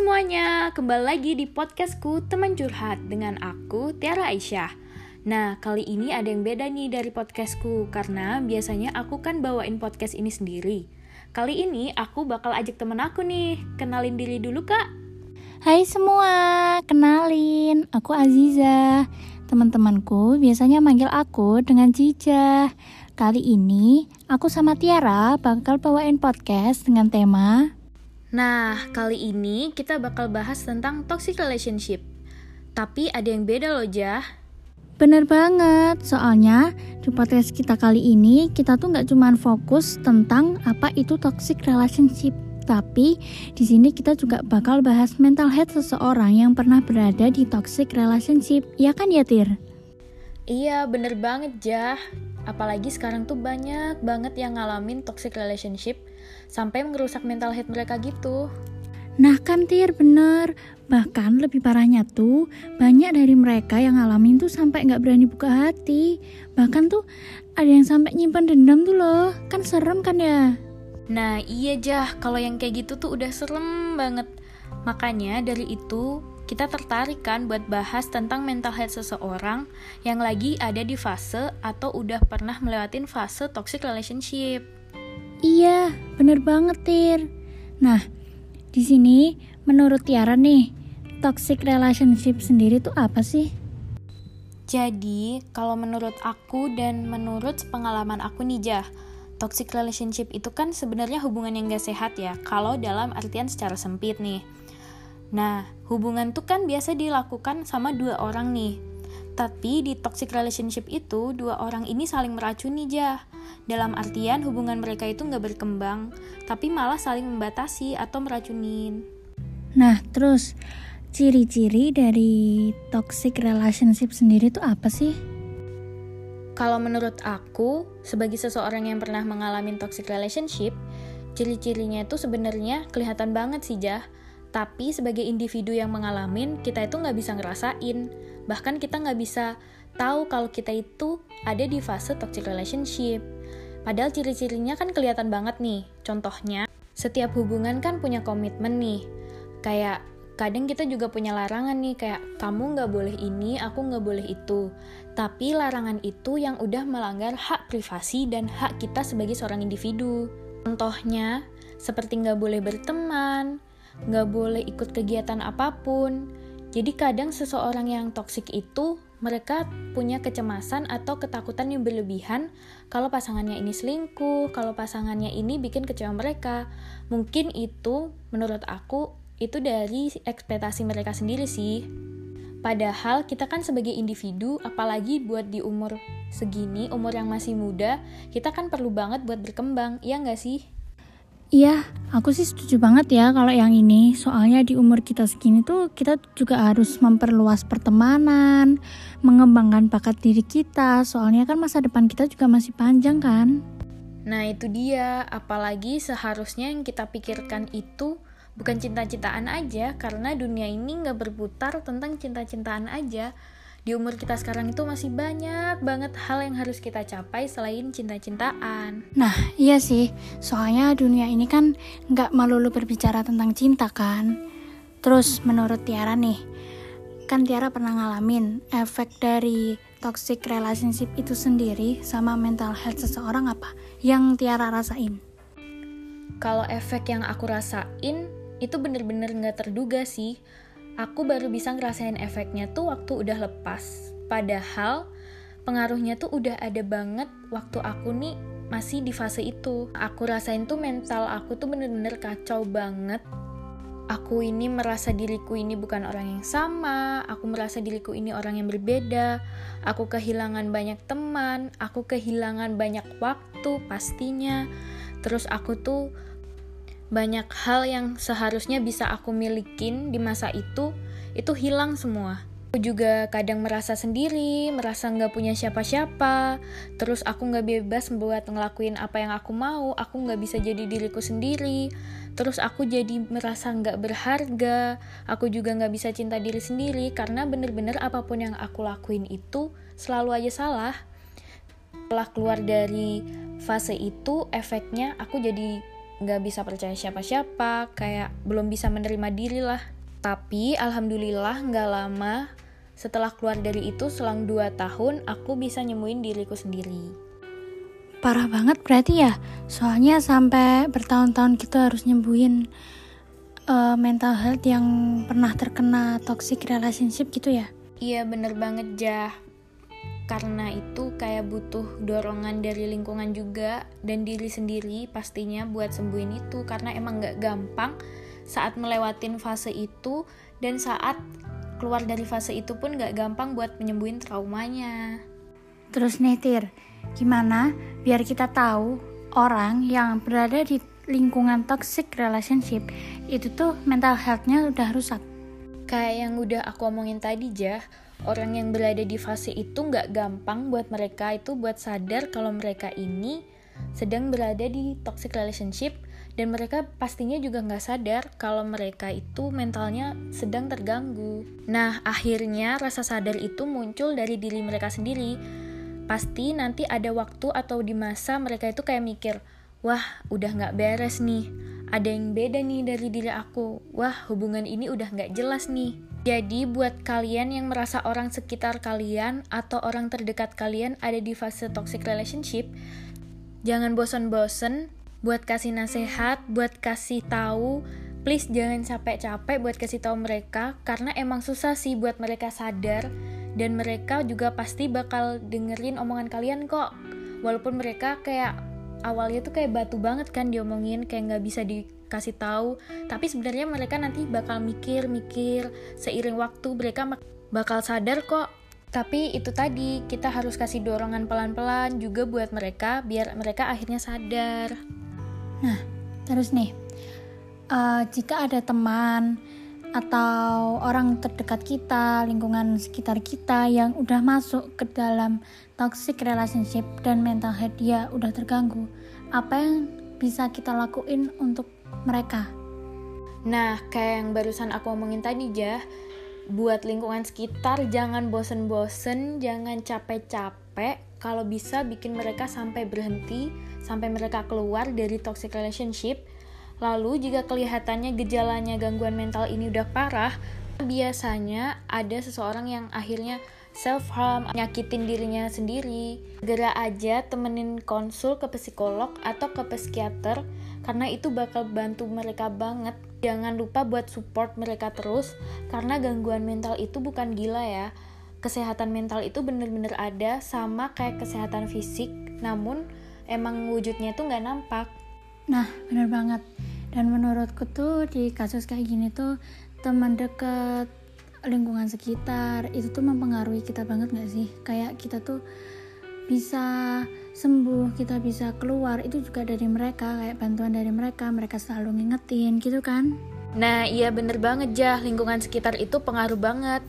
semuanya, kembali lagi di podcastku Teman Curhat dengan aku Tiara Aisyah. Nah, kali ini ada yang beda nih dari podcastku karena biasanya aku kan bawain podcast ini sendiri. Kali ini aku bakal ajak temen aku nih, kenalin diri dulu kak. Hai semua, kenalin, aku Aziza. Teman-temanku biasanya manggil aku dengan Cica. Kali ini aku sama Tiara bakal bawain podcast dengan tema Nah, kali ini kita bakal bahas tentang toxic relationship. Tapi ada yang beda loh, Jah. Bener banget, soalnya di podcast kita kali ini kita tuh nggak cuma fokus tentang apa itu toxic relationship, tapi di sini kita juga bakal bahas mental health seseorang yang pernah berada di toxic relationship, ya kan ya Tir? Iya, bener banget, Jah. Apalagi sekarang tuh banyak banget yang ngalamin toxic relationship sampai merusak mental health mereka gitu. Nah kan Tir bener. Bahkan lebih parahnya tuh Banyak dari mereka yang ngalamin tuh sampai nggak berani buka hati. Bahkan tuh ada yang sampai nyimpan dendam tuh loh. Kan serem kan ya? Nah iya Jah. Kalau yang kayak gitu tuh udah serem banget. Makanya dari itu kita tertarik kan buat bahas tentang mental health seseorang yang lagi ada di fase atau udah pernah melewatin fase toxic relationship. Iya, bener banget, Tir. Nah, di sini menurut Tiara nih, toxic relationship sendiri tuh apa sih? Jadi, kalau menurut aku dan menurut pengalaman aku nih, Jah, toxic relationship itu kan sebenarnya hubungan yang gak sehat ya, kalau dalam artian secara sempit nih. Nah, hubungan tuh kan biasa dilakukan sama dua orang nih, tapi di toxic relationship itu, dua orang ini saling meracuni jah. Dalam artian hubungan mereka itu nggak berkembang, tapi malah saling membatasi atau meracunin. Nah, terus ciri-ciri dari toxic relationship sendiri itu apa sih? Kalau menurut aku, sebagai seseorang yang pernah mengalami toxic relationship, ciri-cirinya itu sebenarnya kelihatan banget sih, Jah. Tapi sebagai individu yang mengalami, kita itu nggak bisa ngerasain Bahkan kita nggak bisa tahu kalau kita itu ada di fase toxic relationship. Padahal ciri-cirinya kan kelihatan banget nih. Contohnya, setiap hubungan kan punya komitmen nih. Kayak kadang kita juga punya larangan nih kayak kamu nggak boleh ini, aku nggak boleh itu. Tapi larangan itu yang udah melanggar hak privasi dan hak kita sebagai seorang individu. Contohnya, seperti nggak boleh berteman, nggak boleh ikut kegiatan apa pun, jadi kadang seseorang yang toksik itu mereka punya kecemasan atau ketakutan yang berlebihan kalau pasangannya ini selingkuh, kalau pasangannya ini bikin kecewa mereka. Mungkin itu menurut aku itu dari ekspektasi mereka sendiri sih. Padahal kita kan sebagai individu, apalagi buat di umur segini, umur yang masih muda, kita kan perlu banget buat berkembang, iya nggak sih? Iya, aku sih setuju banget ya kalau yang ini. Soalnya di umur kita segini tuh kita juga harus memperluas pertemanan, mengembangkan bakat diri kita. Soalnya kan masa depan kita juga masih panjang kan. Nah itu dia, apalagi seharusnya yang kita pikirkan itu bukan cinta-cintaan aja, karena dunia ini nggak berputar tentang cinta-cintaan aja di umur kita sekarang itu masih banyak banget hal yang harus kita capai selain cinta-cintaan. Nah, iya sih, soalnya dunia ini kan nggak melulu berbicara tentang cinta kan. Terus menurut Tiara nih, kan Tiara pernah ngalamin efek dari toxic relationship itu sendiri sama mental health seseorang apa yang Tiara rasain? Kalau efek yang aku rasain itu bener-bener nggak terduga sih aku baru bisa ngerasain efeknya tuh waktu udah lepas. Padahal pengaruhnya tuh udah ada banget waktu aku nih masih di fase itu. Aku rasain tuh mental aku tuh bener-bener kacau banget. Aku ini merasa diriku ini bukan orang yang sama, aku merasa diriku ini orang yang berbeda, aku kehilangan banyak teman, aku kehilangan banyak waktu pastinya. Terus aku tuh banyak hal yang seharusnya bisa aku milikin di masa itu, itu hilang semua. Aku juga kadang merasa sendiri, merasa nggak punya siapa-siapa, terus aku nggak bebas buat ngelakuin apa yang aku mau, aku nggak bisa jadi diriku sendiri, terus aku jadi merasa nggak berharga, aku juga nggak bisa cinta diri sendiri, karena bener-bener apa pun yang aku lakuin itu selalu aja salah. Setelah keluar dari fase itu, efeknya aku jadi nggak bisa percaya siapa-siapa, kayak belum bisa menerima diri lah. Tapi alhamdulillah nggak lama setelah keluar dari itu selang 2 tahun aku bisa nyembuhin diriku sendiri. Parah banget berarti ya, soalnya sampai bertahun-tahun kita harus nyembuhin uh, mental health yang pernah terkena toxic relationship gitu ya? Iya bener banget Jah karena itu kayak butuh dorongan dari lingkungan juga dan diri sendiri pastinya buat sembuhin itu karena emang gak gampang saat melewatin fase itu dan saat keluar dari fase itu pun gak gampang buat menyembuhin traumanya. Terus nih Tir, gimana biar kita tahu orang yang berada di lingkungan toxic relationship itu tuh mental healthnya udah rusak? Kayak yang udah aku omongin tadi jah, orang yang berada di fase itu gak gampang buat mereka itu buat sadar kalau mereka ini sedang berada di toxic relationship dan mereka pastinya juga nggak sadar kalau mereka itu mentalnya sedang terganggu. Nah, akhirnya rasa sadar itu muncul dari diri mereka sendiri. Pasti nanti ada waktu atau di masa mereka itu kayak mikir, wah udah nggak beres nih, ada yang beda nih dari diri aku, wah hubungan ini udah nggak jelas nih. Jadi buat kalian yang merasa orang sekitar kalian atau orang terdekat kalian ada di fase toxic relationship, jangan bosan-bosan buat kasih nasihat, buat kasih tahu. Please jangan capek-capek buat kasih tahu mereka karena emang susah sih buat mereka sadar dan mereka juga pasti bakal dengerin omongan kalian kok. Walaupun mereka kayak awalnya tuh kayak batu banget kan diomongin kayak nggak bisa dikasih tahu, tapi sebenarnya mereka nanti bakal mikir-mikir seiring waktu mereka bakal sadar kok. Tapi itu tadi, kita harus kasih dorongan pelan-pelan juga buat mereka biar mereka akhirnya sadar. Nah, terus nih, uh, jika ada teman atau orang terdekat kita, lingkungan sekitar kita yang udah masuk ke dalam toxic relationship dan mental health dia udah terganggu, apa yang bisa kita lakuin untuk mereka? Nah, kayak yang barusan aku omongin tadi, Jah, buat lingkungan sekitar jangan bosen-bosen, jangan capek-capek, kalau bisa bikin mereka sampai berhenti sampai mereka keluar dari toxic relationship. Lalu jika kelihatannya gejalanya gangguan mental ini udah parah, biasanya ada seseorang yang akhirnya self harm, nyakitin dirinya sendiri. Segera aja temenin konsul ke psikolog atau ke psikiater karena itu bakal bantu mereka banget. Jangan lupa buat support mereka terus karena gangguan mental itu bukan gila ya kesehatan mental itu bener-bener ada sama kayak kesehatan fisik namun emang wujudnya tuh nggak nampak nah bener banget. Dan menurutku tuh di kasus kayak gini tuh teman deket lingkungan sekitar itu tuh mempengaruhi kita banget gak sih? Kayak kita tuh bisa sembuh kita bisa keluar itu juga dari mereka kayak bantuan dari mereka mereka selalu ngingetin gitu kan? Nah iya bener banget jah. Lingkungan sekitar itu pengaruh banget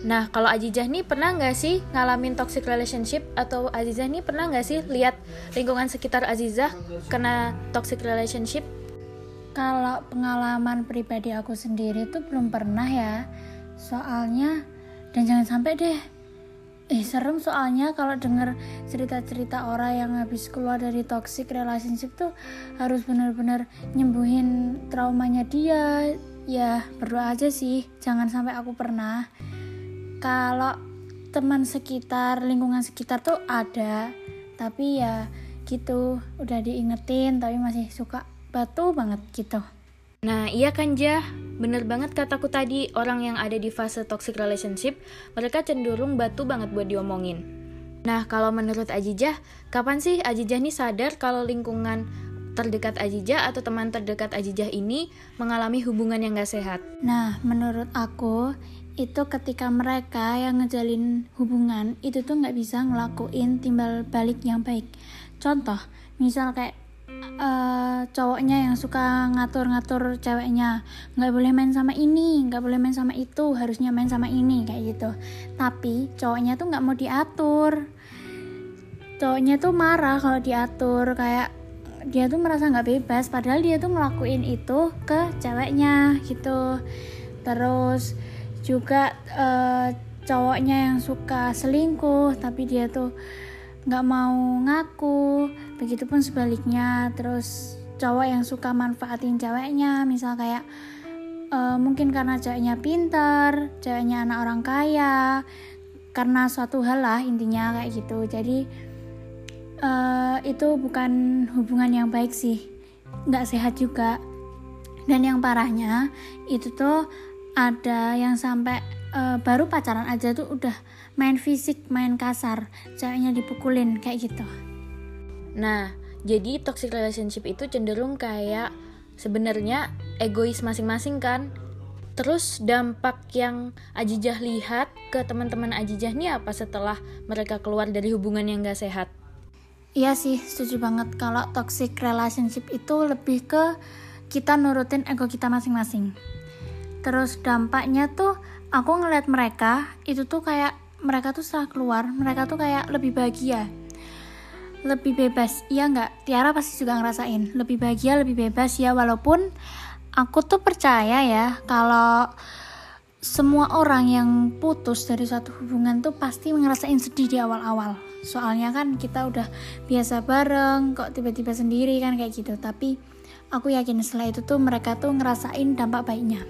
Nah, kalau Ajijah nih pernah nggak sih ngalamin toxic relationship atau Azizah nih pernah nggak sih lihat lingkungan sekitar Azizah kena toxic relationship? Kalau pengalaman pribadi aku sendiri tuh belum pernah ya. Soalnya dan jangan sampai deh. Eh serem soalnya kalau denger cerita-cerita orang yang habis keluar dari toxic relationship tuh harus benar-benar nyembuhin traumanya dia. Ya berdoa aja sih, jangan sampai aku pernah kalau teman sekitar lingkungan sekitar tuh ada tapi ya gitu udah diingetin tapi masih suka batu banget gitu Nah iya kan Jah, bener banget kataku tadi orang yang ada di fase toxic relationship mereka cenderung batu banget buat diomongin. Nah kalau menurut Ajijah, kapan sih Ajijah nih sadar kalau lingkungan terdekat Ajijah atau teman terdekat Ajijah ini mengalami hubungan yang gak sehat? Nah menurut aku itu ketika mereka yang ngejalin hubungan itu tuh nggak bisa ngelakuin timbal balik yang baik. Contoh misal kayak uh, cowoknya yang suka ngatur-ngatur ceweknya nggak boleh main sama ini nggak boleh main sama itu harusnya main sama ini kayak gitu. Tapi cowoknya tuh nggak mau diatur. Cowoknya tuh marah kalau diatur kayak dia tuh merasa nggak bebas padahal dia tuh ngelakuin itu ke ceweknya gitu. Terus juga uh, cowoknya yang suka selingkuh tapi dia tuh nggak mau ngaku. Begitupun sebaliknya terus cowok yang suka manfaatin ceweknya misal kayak uh, mungkin karena ceweknya pinter ceweknya anak orang kaya karena suatu hal lah intinya kayak gitu. Jadi uh, itu bukan hubungan yang baik sih nggak sehat juga. Dan yang parahnya itu tuh ada yang sampai uh, baru pacaran aja tuh udah main fisik main kasar ceweknya dipukulin kayak gitu nah jadi toxic relationship itu cenderung kayak sebenarnya egois masing-masing kan Terus dampak yang Ajijah lihat ke teman-teman Ajijah ini apa setelah mereka keluar dari hubungan yang gak sehat? Iya sih, setuju banget kalau toxic relationship itu lebih ke kita nurutin ego kita masing-masing. Terus dampaknya tuh aku ngeliat mereka itu tuh kayak mereka tuh setelah keluar mereka tuh kayak lebih bahagia. Lebih bebas iya nggak? Tiara pasti juga ngerasain lebih bahagia lebih bebas ya. Walaupun aku tuh percaya ya kalau semua orang yang putus dari suatu hubungan tuh pasti ngerasain sedih di awal-awal. Soalnya kan kita udah biasa bareng kok tiba-tiba sendiri kan kayak gitu. Tapi aku yakin setelah itu tuh mereka tuh ngerasain dampak baiknya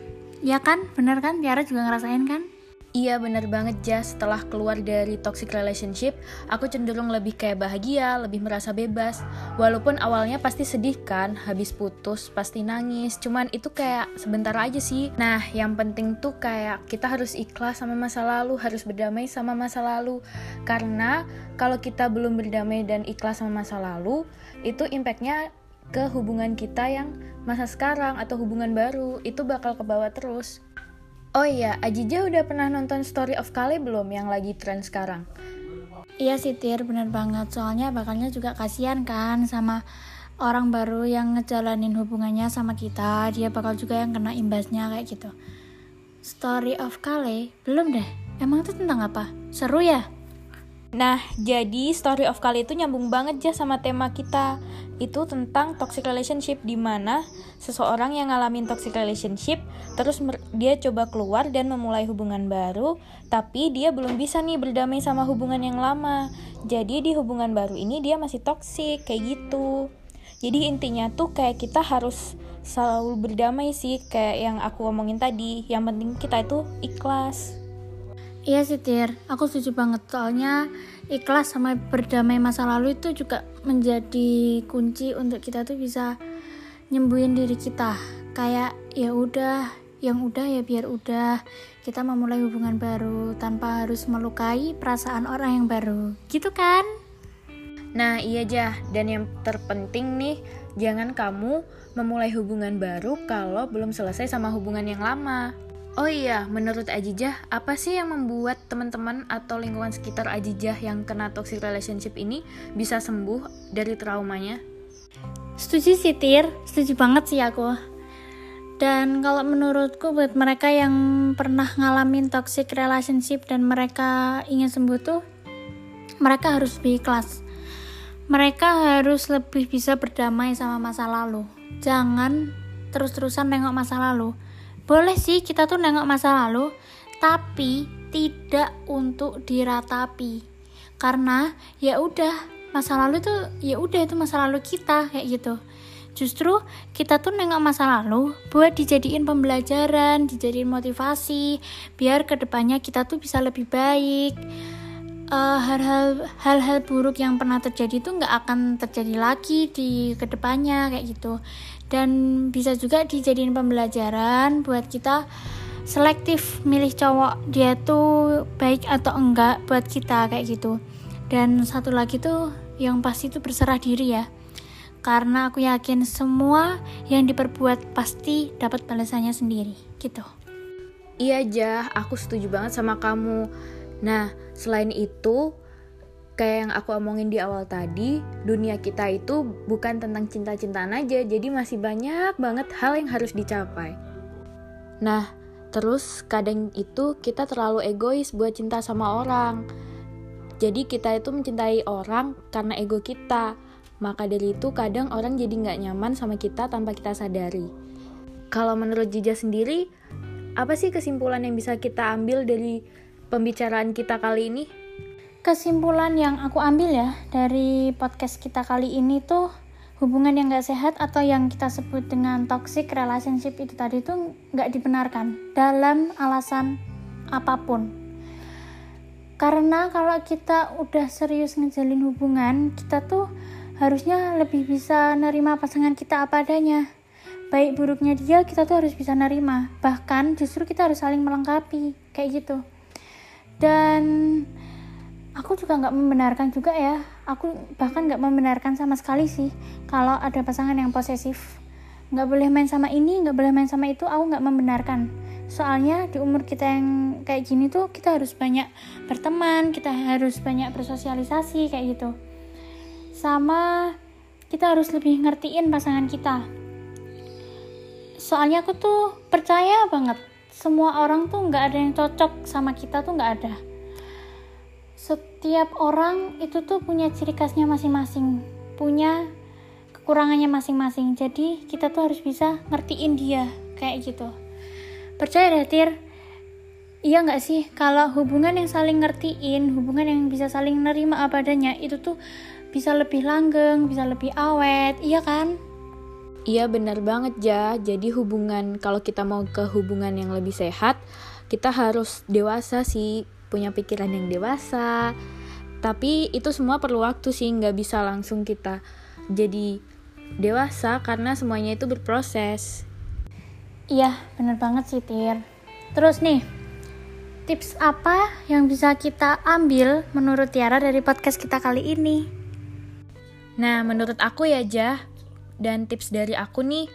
ya kan bener kan Tiara juga ngerasain kan Iya bener banget ja, setelah keluar dari toxic relationship, aku cenderung lebih kayak bahagia, lebih merasa bebas. Walaupun awalnya pasti sedih kan, habis putus pasti nangis, cuman itu kayak sebentar aja sih. Nah yang penting tuh kayak kita harus ikhlas sama masa lalu, harus berdamai sama masa lalu. Karena kalau kita belum berdamai dan ikhlas sama masa lalu, itu impactnya ke hubungan kita yang masa sekarang atau hubungan baru, itu bakal kebawa terus. Oh iya, Ajija udah pernah nonton Story of Kale belum yang lagi tren sekarang? Iya sih Tir, bener banget. Soalnya bakalnya juga kasihan kan sama orang baru yang ngejalanin hubungannya sama kita. Dia bakal juga yang kena imbasnya kayak gitu. Story of Kale? Belum deh. Emang itu tentang apa? Seru ya? Nah, jadi Story of Kali itu nyambung banget ya sama tema kita. Itu tentang toxic relationship di mana seseorang yang ngalamin toxic relationship terus dia coba keluar dan memulai hubungan baru, tapi dia belum bisa nih berdamai sama hubungan yang lama. Jadi di hubungan baru ini dia masih toxic kayak gitu. Jadi intinya tuh kayak kita harus selalu berdamai sih kayak yang aku omongin tadi. Yang penting kita itu ikhlas. Iya sih Tir, aku setuju banget soalnya ikhlas sama berdamai masa lalu itu juga menjadi kunci untuk kita tuh bisa nyembuhin diri kita. Kayak ya udah, yang udah ya biar udah. Kita memulai hubungan baru tanpa harus melukai perasaan orang yang baru. Gitu kan? Nah, iya Jah, dan yang terpenting nih, jangan kamu memulai hubungan baru kalau belum selesai sama hubungan yang lama. Oh iya, menurut Ajijah, apa sih yang membuat teman-teman atau lingkungan sekitar Ajijah yang kena toxic relationship ini bisa sembuh dari traumanya? Setuju sih, Tir. Setuju banget sih aku. Dan kalau menurutku buat mereka yang pernah ngalamin toxic relationship dan mereka ingin sembuh tuh, mereka harus ikhlas. Mereka harus lebih bisa berdamai sama masa lalu. Jangan terus-terusan nengok masa lalu boleh sih kita tuh nengok masa lalu, tapi tidak untuk diratapi. Karena ya udah, masa lalu tuh ya udah itu masa lalu kita kayak gitu. Justru kita tuh nengok masa lalu buat dijadiin pembelajaran, dijadiin motivasi, biar ke depannya kita tuh bisa lebih baik. Eh, hal-hal uh, buruk yang pernah terjadi itu nggak akan terjadi lagi di ke depannya kayak gitu. Dan bisa juga dijadiin pembelajaran buat kita selektif milih cowok dia tuh baik atau enggak buat kita kayak gitu. Dan satu lagi tuh yang pasti itu berserah diri ya. Karena aku yakin semua yang diperbuat pasti dapat balasannya sendiri gitu. Iya aja aku setuju banget sama kamu. Nah selain itu kayak yang aku omongin di awal tadi, dunia kita itu bukan tentang cinta-cintaan aja, jadi masih banyak banget hal yang harus dicapai. Nah, terus kadang itu kita terlalu egois buat cinta sama orang. Jadi kita itu mencintai orang karena ego kita. Maka dari itu kadang orang jadi nggak nyaman sama kita tanpa kita sadari. Kalau menurut Jija sendiri, apa sih kesimpulan yang bisa kita ambil dari pembicaraan kita kali ini? kesimpulan yang aku ambil ya dari podcast kita kali ini tuh hubungan yang gak sehat atau yang kita sebut dengan toxic relationship itu tadi itu nggak dibenarkan dalam alasan apa pun. Karena kalau kita udah serius ngejalin hubungan, kita tuh harusnya lebih bisa nerima pasangan kita apa adanya. Baik buruknya dia, kita tuh harus bisa nerima. Bahkan justru kita harus saling melengkapi, kayak gitu. Dan aku juga nggak membenarkan juga ya. Aku bahkan nggak membenarkan sama sekali sih kalau ada pasangan yang posesif. Nggak boleh main sama ini nggak boleh main sama itu aku nggak membenarkan. Soalnya di umur kita yang kayak gini tuh kita harus banyak berteman kita harus banyak bersosialisasi kayak gitu. Sama kita harus lebih ngertiin pasangan kita. Soalnya aku tuh percaya banget semua orang tuh nggak ada yang cocok sama kita tuh nggak ada. Setiap orang itu tuh punya ciri khasnya masing-masing punya kekurangannya masing-masing. Jadi kita tuh harus bisa ngertiin dia kayak gitu. Percaya deh Tir. Iya nggak sih? Kalau hubungan yang saling ngertiin hubungan yang bisa saling nerima apa adanya itu tuh bisa lebih langgeng bisa lebih awet. Iya kan Iya benar banget ya. Jadi hubungan kalau kita mau ke hubungan yang lebih sehat, kita harus dewasa sih punya pikiran yang dewasa. Tapi itu semua perlu waktu sih nggak bisa langsung kita jadi dewasa karena semuanya itu berproses. Iya bener banget sih Tir. Terus nih tips apa yang bisa kita ambil menurut Tiara dari podcast kita kali ini? Nah menurut aku ya Jah dan tips dari aku nih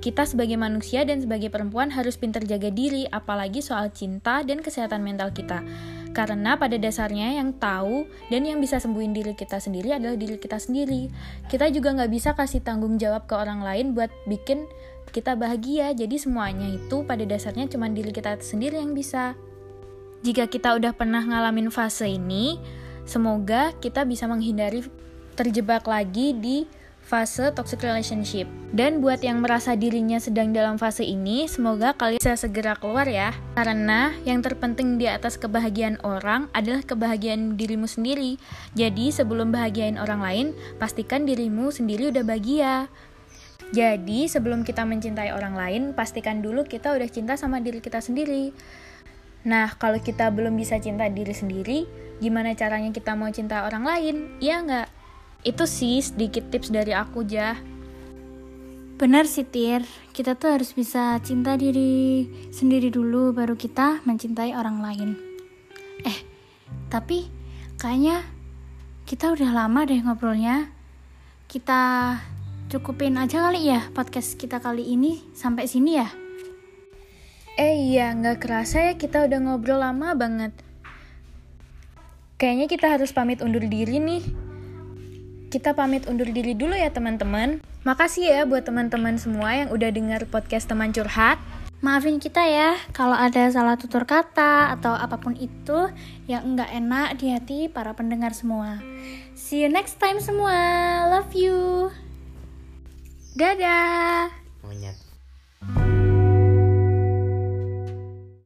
kita sebagai manusia dan sebagai perempuan harus pintar jaga diri, apalagi soal cinta dan kesehatan mental kita. Karena pada dasarnya yang tahu dan yang bisa sembuhin diri kita sendiri adalah diri kita sendiri. Kita juga nggak bisa kasih tanggung jawab ke orang lain buat bikin kita bahagia. Jadi semuanya itu pada dasarnya cuma diri kita sendiri yang bisa. Jika kita udah pernah ngalamin fase ini, semoga kita bisa menghindari terjebak lagi di fase toxic relationship. Dan buat yang merasa dirinya sedang dalam fase ini, semoga kalian bisa segera keluar ya. Karena yang terpenting di atas kebahagiaan orang adalah kebahagiaan dirimu sendiri. Jadi sebelum bahagiain orang lain, pastikan dirimu sendiri udah bahagia. Jadi sebelum kita mencintai orang lain, pastikan dulu kita udah cinta sama diri kita sendiri. Nah, kalau kita belum bisa cinta diri sendiri, gimana caranya kita mau cinta orang lain? Iya nggak? Itu sih sedikit tips dari aku, Jah. Benar sih, Tir. Kita tuh harus bisa cinta diri sendiri dulu, baru kita mencintai orang lain. Eh, tapi kayaknya kita udah lama deh ngobrolnya. Kita cukupin aja kali ya podcast kita kali ini sampai sini ya. Eh iya, nggak kerasa ya kita udah ngobrol lama banget. Kayaknya kita harus pamit undur diri nih. Kita pamit undur diri dulu ya teman-teman. Makasih ya buat teman-teman semua yang udah dengar podcast teman curhat. Maafin kita ya kalau ada salah tutur kata atau apa pun itu yang enggak enak di hati para pendengar semua. See you next time semua. Love you. Dadah. Monyet.